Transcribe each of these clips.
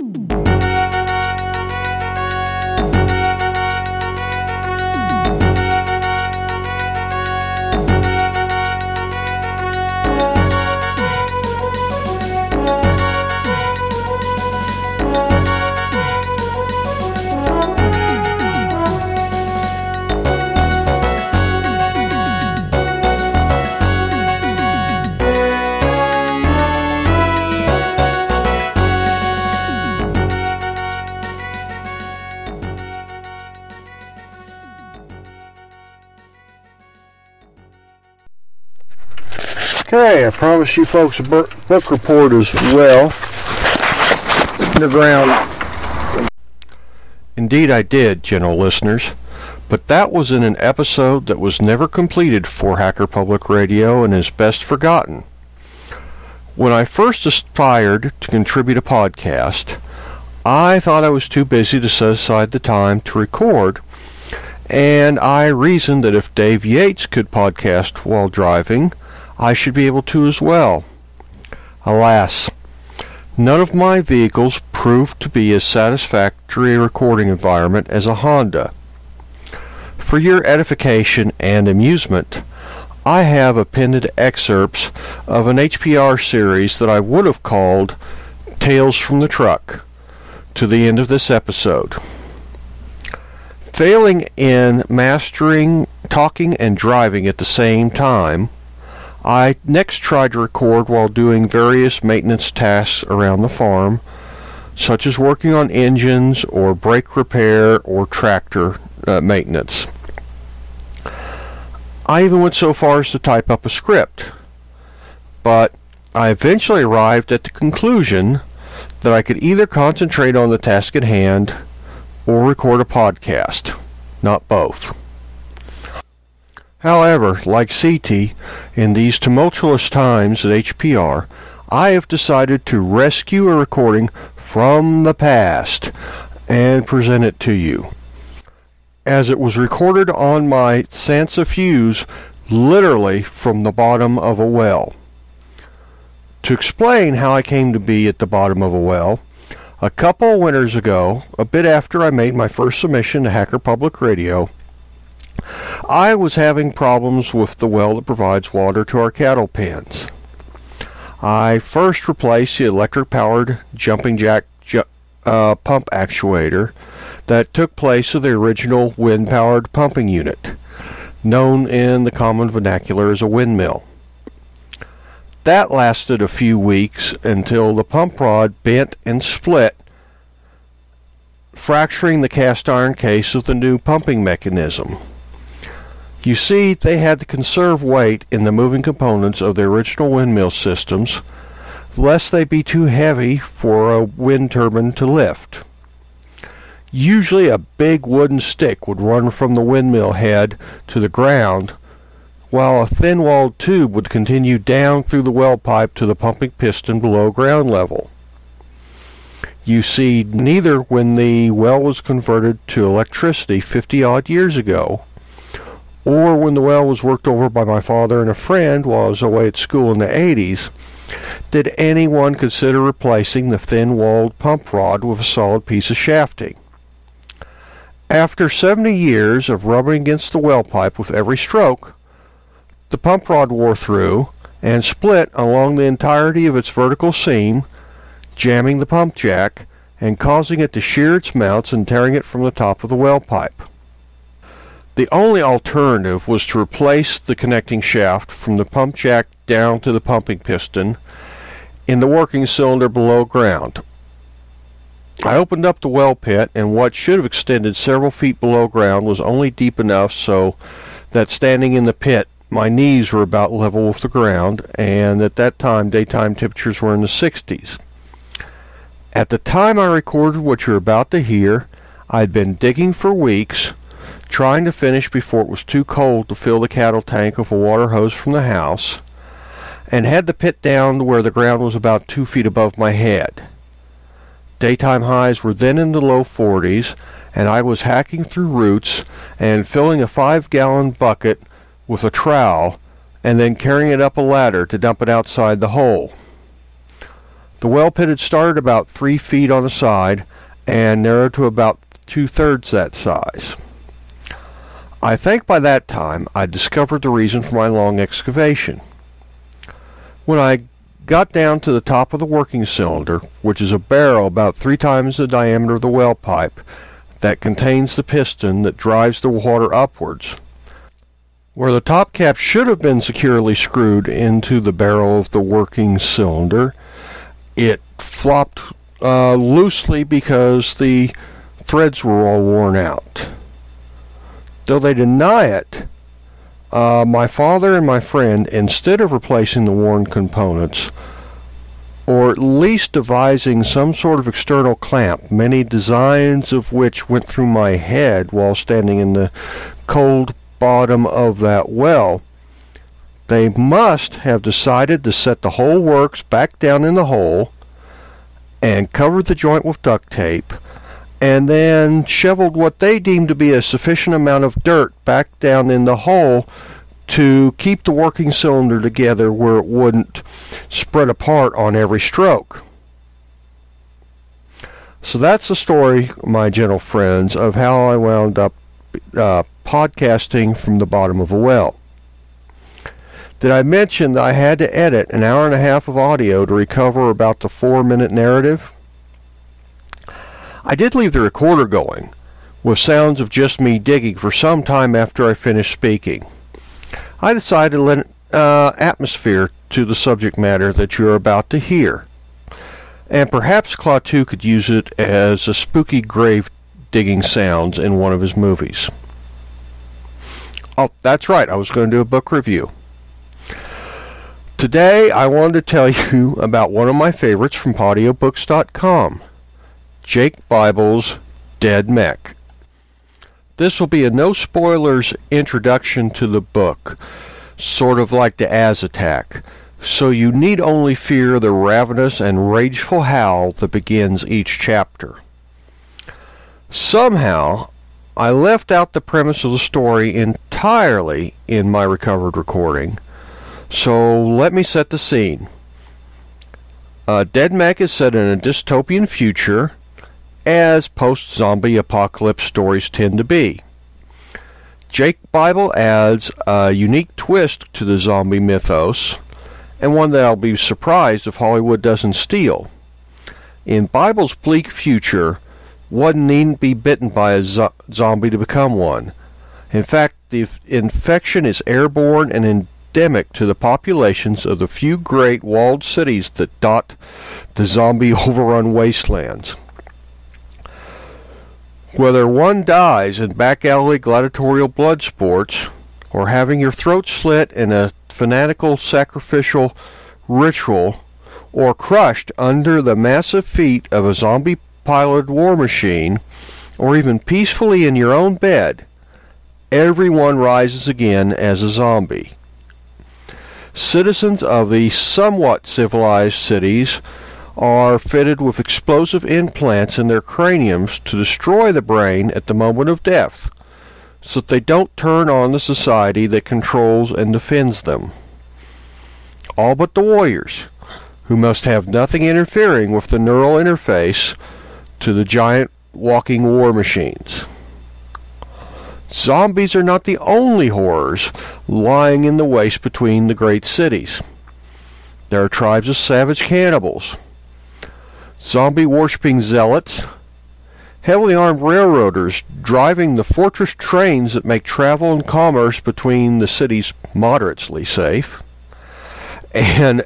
Mm-hmm. Okay, I promise you folks a book report as well. Underground. Indeed, I did, gentle listeners. But that was in an episode that was never completed for Hacker Public Radio and is best forgotten. When I first aspired to contribute a podcast, I thought I was too busy to set aside the time to record, and I reasoned that if Dave Yates could podcast while driving, I should be able to as well. Alas, none of my vehicles proved to be as satisfactory a recording environment as a Honda. For your edification and amusement, I have appended excerpts of an HPR series that I would have called Tales from the Truck to the end of this episode. Failing in mastering talking and driving at the same time, I next tried to record while doing various maintenance tasks around the farm, such as working on engines or brake repair or tractor uh, maintenance. I even went so far as to type up a script, but I eventually arrived at the conclusion that I could either concentrate on the task at hand or record a podcast, not both. However, like CT, in these tumultuous times at HPR, I have decided to rescue a recording from the past and present it to you. As it was recorded on my Sansa Fuze literally from the bottom of a well. To explain how I came to be at the bottom of a well, a couple winters ago, a bit after I made my first submission to Hacker Public Radio, I was having problems with the well that provides water to our cattle pens. I first replaced the electric powered jumping jack ju- uh, pump actuator that took place of the original wind powered pumping unit, known in the common vernacular as a windmill. That lasted a few weeks until the pump rod bent and split, fracturing the cast iron case of the new pumping mechanism. You see, they had to conserve weight in the moving components of the original windmill systems, lest they be too heavy for a wind turbine to lift. Usually a big wooden stick would run from the windmill head to the ground, while a thin-walled tube would continue down through the well pipe to the pumping piston below ground level. You see, neither when the well was converted to electricity 50 odd years ago, or when the well was worked over by my father and a friend while I was away at school in the 80s, did anyone consider replacing the thin walled pump rod with a solid piece of shafting? After 70 years of rubbing against the well pipe with every stroke, the pump rod wore through and split along the entirety of its vertical seam, jamming the pump jack and causing it to shear its mounts and tearing it from the top of the well pipe. The only alternative was to replace the connecting shaft from the pump jack down to the pumping piston in the working cylinder below ground. I opened up the well pit, and what should have extended several feet below ground was only deep enough so that standing in the pit, my knees were about level with the ground, and at that time, daytime temperatures were in the 60s. At the time I recorded what you're about to hear, I'd been digging for weeks trying to finish before it was too cold to fill the cattle tank with a water hose from the house, and had the pit down to where the ground was about two feet above my head. Daytime highs were then in the low 40s, and I was hacking through roots and filling a five gallon bucket with a trowel and then carrying it up a ladder to dump it outside the hole. The well pit had started about three feet on the side and narrowed to about two thirds that size. I think by that time I discovered the reason for my long excavation. When I got down to the top of the working cylinder, which is a barrel about three times the diameter of the well pipe that contains the piston that drives the water upwards, where the top cap should have been securely screwed into the barrel of the working cylinder, it flopped uh, loosely because the threads were all worn out. Though they deny it, uh, my father and my friend, instead of replacing the worn components, or at least devising some sort of external clamp, many designs of which went through my head while standing in the cold bottom of that well, they must have decided to set the whole works back down in the hole and covered the joint with duct tape and then shoveled what they deemed to be a sufficient amount of dirt back down in the hole to keep the working cylinder together where it wouldn't spread apart on every stroke. So that's the story, my gentle friends, of how I wound up uh, podcasting from the bottom of a well. Did I mention that I had to edit an hour and a half of audio to recover about the four minute narrative? I did leave the recorder going, with sounds of just me digging for some time after I finished speaking. I decided to lend uh, atmosphere to the subject matter that you are about to hear, and perhaps Klaatu could use it as a spooky grave digging sounds in one of his movies. Oh, that's right, I was going to do a book review. Today, I wanted to tell you about one of my favorites from podiobooks.com, Jake Bible's Dead Mech. This will be a no spoilers introduction to the book, sort of like the Az Attack, so you need only fear the ravenous and rageful howl that begins each chapter. Somehow, I left out the premise of the story entirely in my recovered recording so let me set the scene. Uh, Dead Mech is set in a dystopian future, as post zombie apocalypse stories tend to be. Jake Bible adds a unique twist to the zombie mythos, and one that I'll be surprised if Hollywood doesn't steal. In Bible's bleak future, one needn't be bitten by a zo- zombie to become one. In fact, the infection is airborne and endemic to the populations of the few great walled cities that dot the zombie overrun wastelands. Whether one dies in back alley gladiatorial blood sports, or having your throat slit in a fanatical sacrificial ritual, or crushed under the massive feet of a zombie piloted war machine, or even peacefully in your own bed, everyone rises again as a zombie. Citizens of the somewhat civilized cities are fitted with explosive implants in their craniums to destroy the brain at the moment of death, so that they don't turn on the society that controls and defends them. All but the warriors, who must have nothing interfering with the neural interface to the giant walking war machines. Zombies are not the only horrors lying in the waste between the great cities. There are tribes of savage cannibals, zombie worshipping zealots, heavily armed railroaders driving the fortress trains that make travel and commerce between the cities moderately safe, and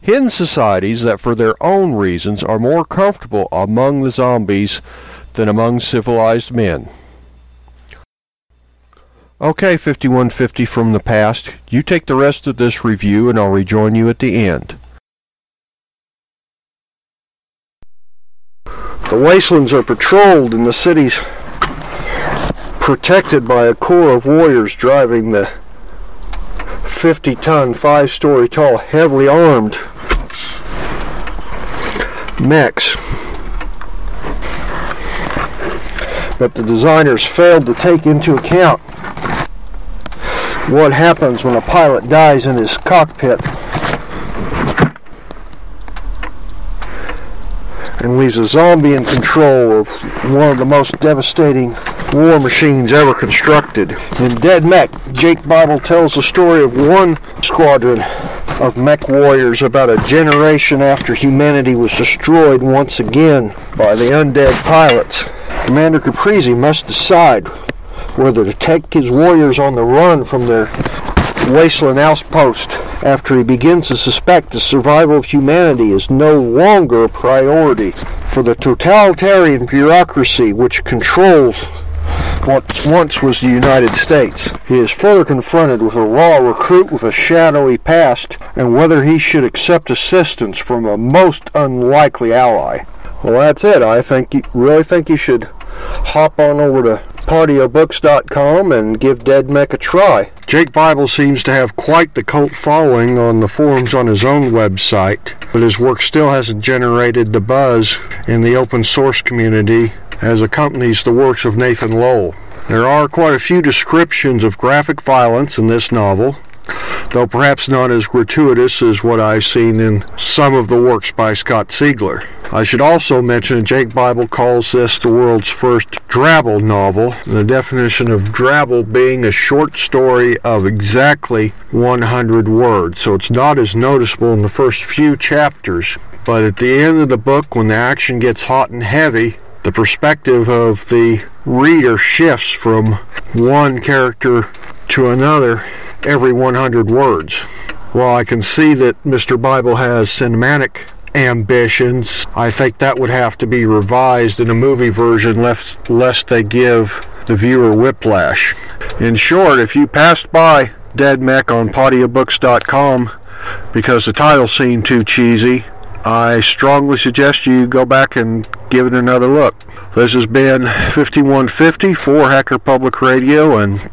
hidden societies that, for their own reasons, are more comfortable among the zombies than among civilized men. Okay, 5150 from the past, you take the rest of this review and I'll rejoin you at the end. The wastelands are patrolled and the cities protected by a corps of warriors driving the 50 ton, 5 story tall, heavily armed mechs. But the designers failed to take into account what happens when a pilot dies in his cockpit. And leaves a zombie in control of one of the most devastating war machines ever constructed. In Dead Mech, Jake Bible tells the story of one squadron of mech warriors about a generation after humanity was destroyed once again by the undead pilots. Commander Caprizi must decide whether to take his warriors on the run from their wasteland outpost after he begins to suspect the survival of humanity is no longer a priority for the totalitarian bureaucracy which controls what once was the United States. He is further confronted with a raw recruit with a shadowy past and whether he should accept assistance from a most unlikely ally. Well, that's it. I think you really think you should hop on over to podiobooks.com and give Dead Mech a try. Jake Bible seems to have quite the cult following on the forums on his own website, but his work still hasn't generated the buzz in the open source community as accompanies the works of Nathan Lowell. There are quite a few descriptions of graphic violence in this novel, though perhaps not as gratuitous as what I've seen in some of the works by Scott Sigler. I should also mention Jake Bible calls this the world's first drabble novel, the definition of drabble being a short story of exactly 100 words, so it's not as noticeable in the first few chapters. But at the end of the book, when the action gets hot and heavy, the perspective of the reader shifts from one character to another every 100 words. While I can see that Mr. Bible has cinematic ambitions, I think that would have to be revised in a movie version lest, lest they give the viewer whiplash. In short, if you passed by Dead Mech on podiobooks.com because the title seemed too cheesy, I strongly suggest you go back and give it another look. This has been 5150 for Hacker Public Radio and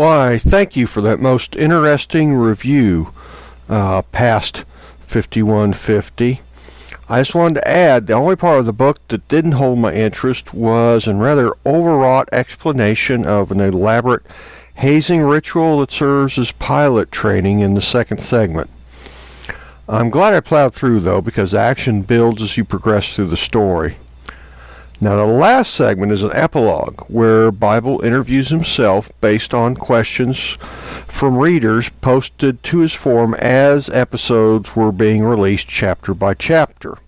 Why, thank you for that most interesting review, uh, past 5150. I just wanted to add the only part of the book that didn't hold my interest was a rather overwrought explanation of an elaborate hazing ritual that serves as pilot training in the second segment. I'm glad I plowed through though because action builds as you progress through the story. Now, the last segment is an epilogue where Bible interviews himself based on questions from readers posted to his forum as episodes were being released chapter by chapter.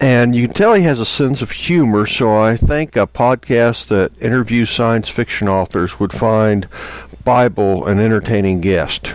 And you can tell he has a sense of humor, so I think a podcast that interviews science fiction authors would find Bible an entertaining guest.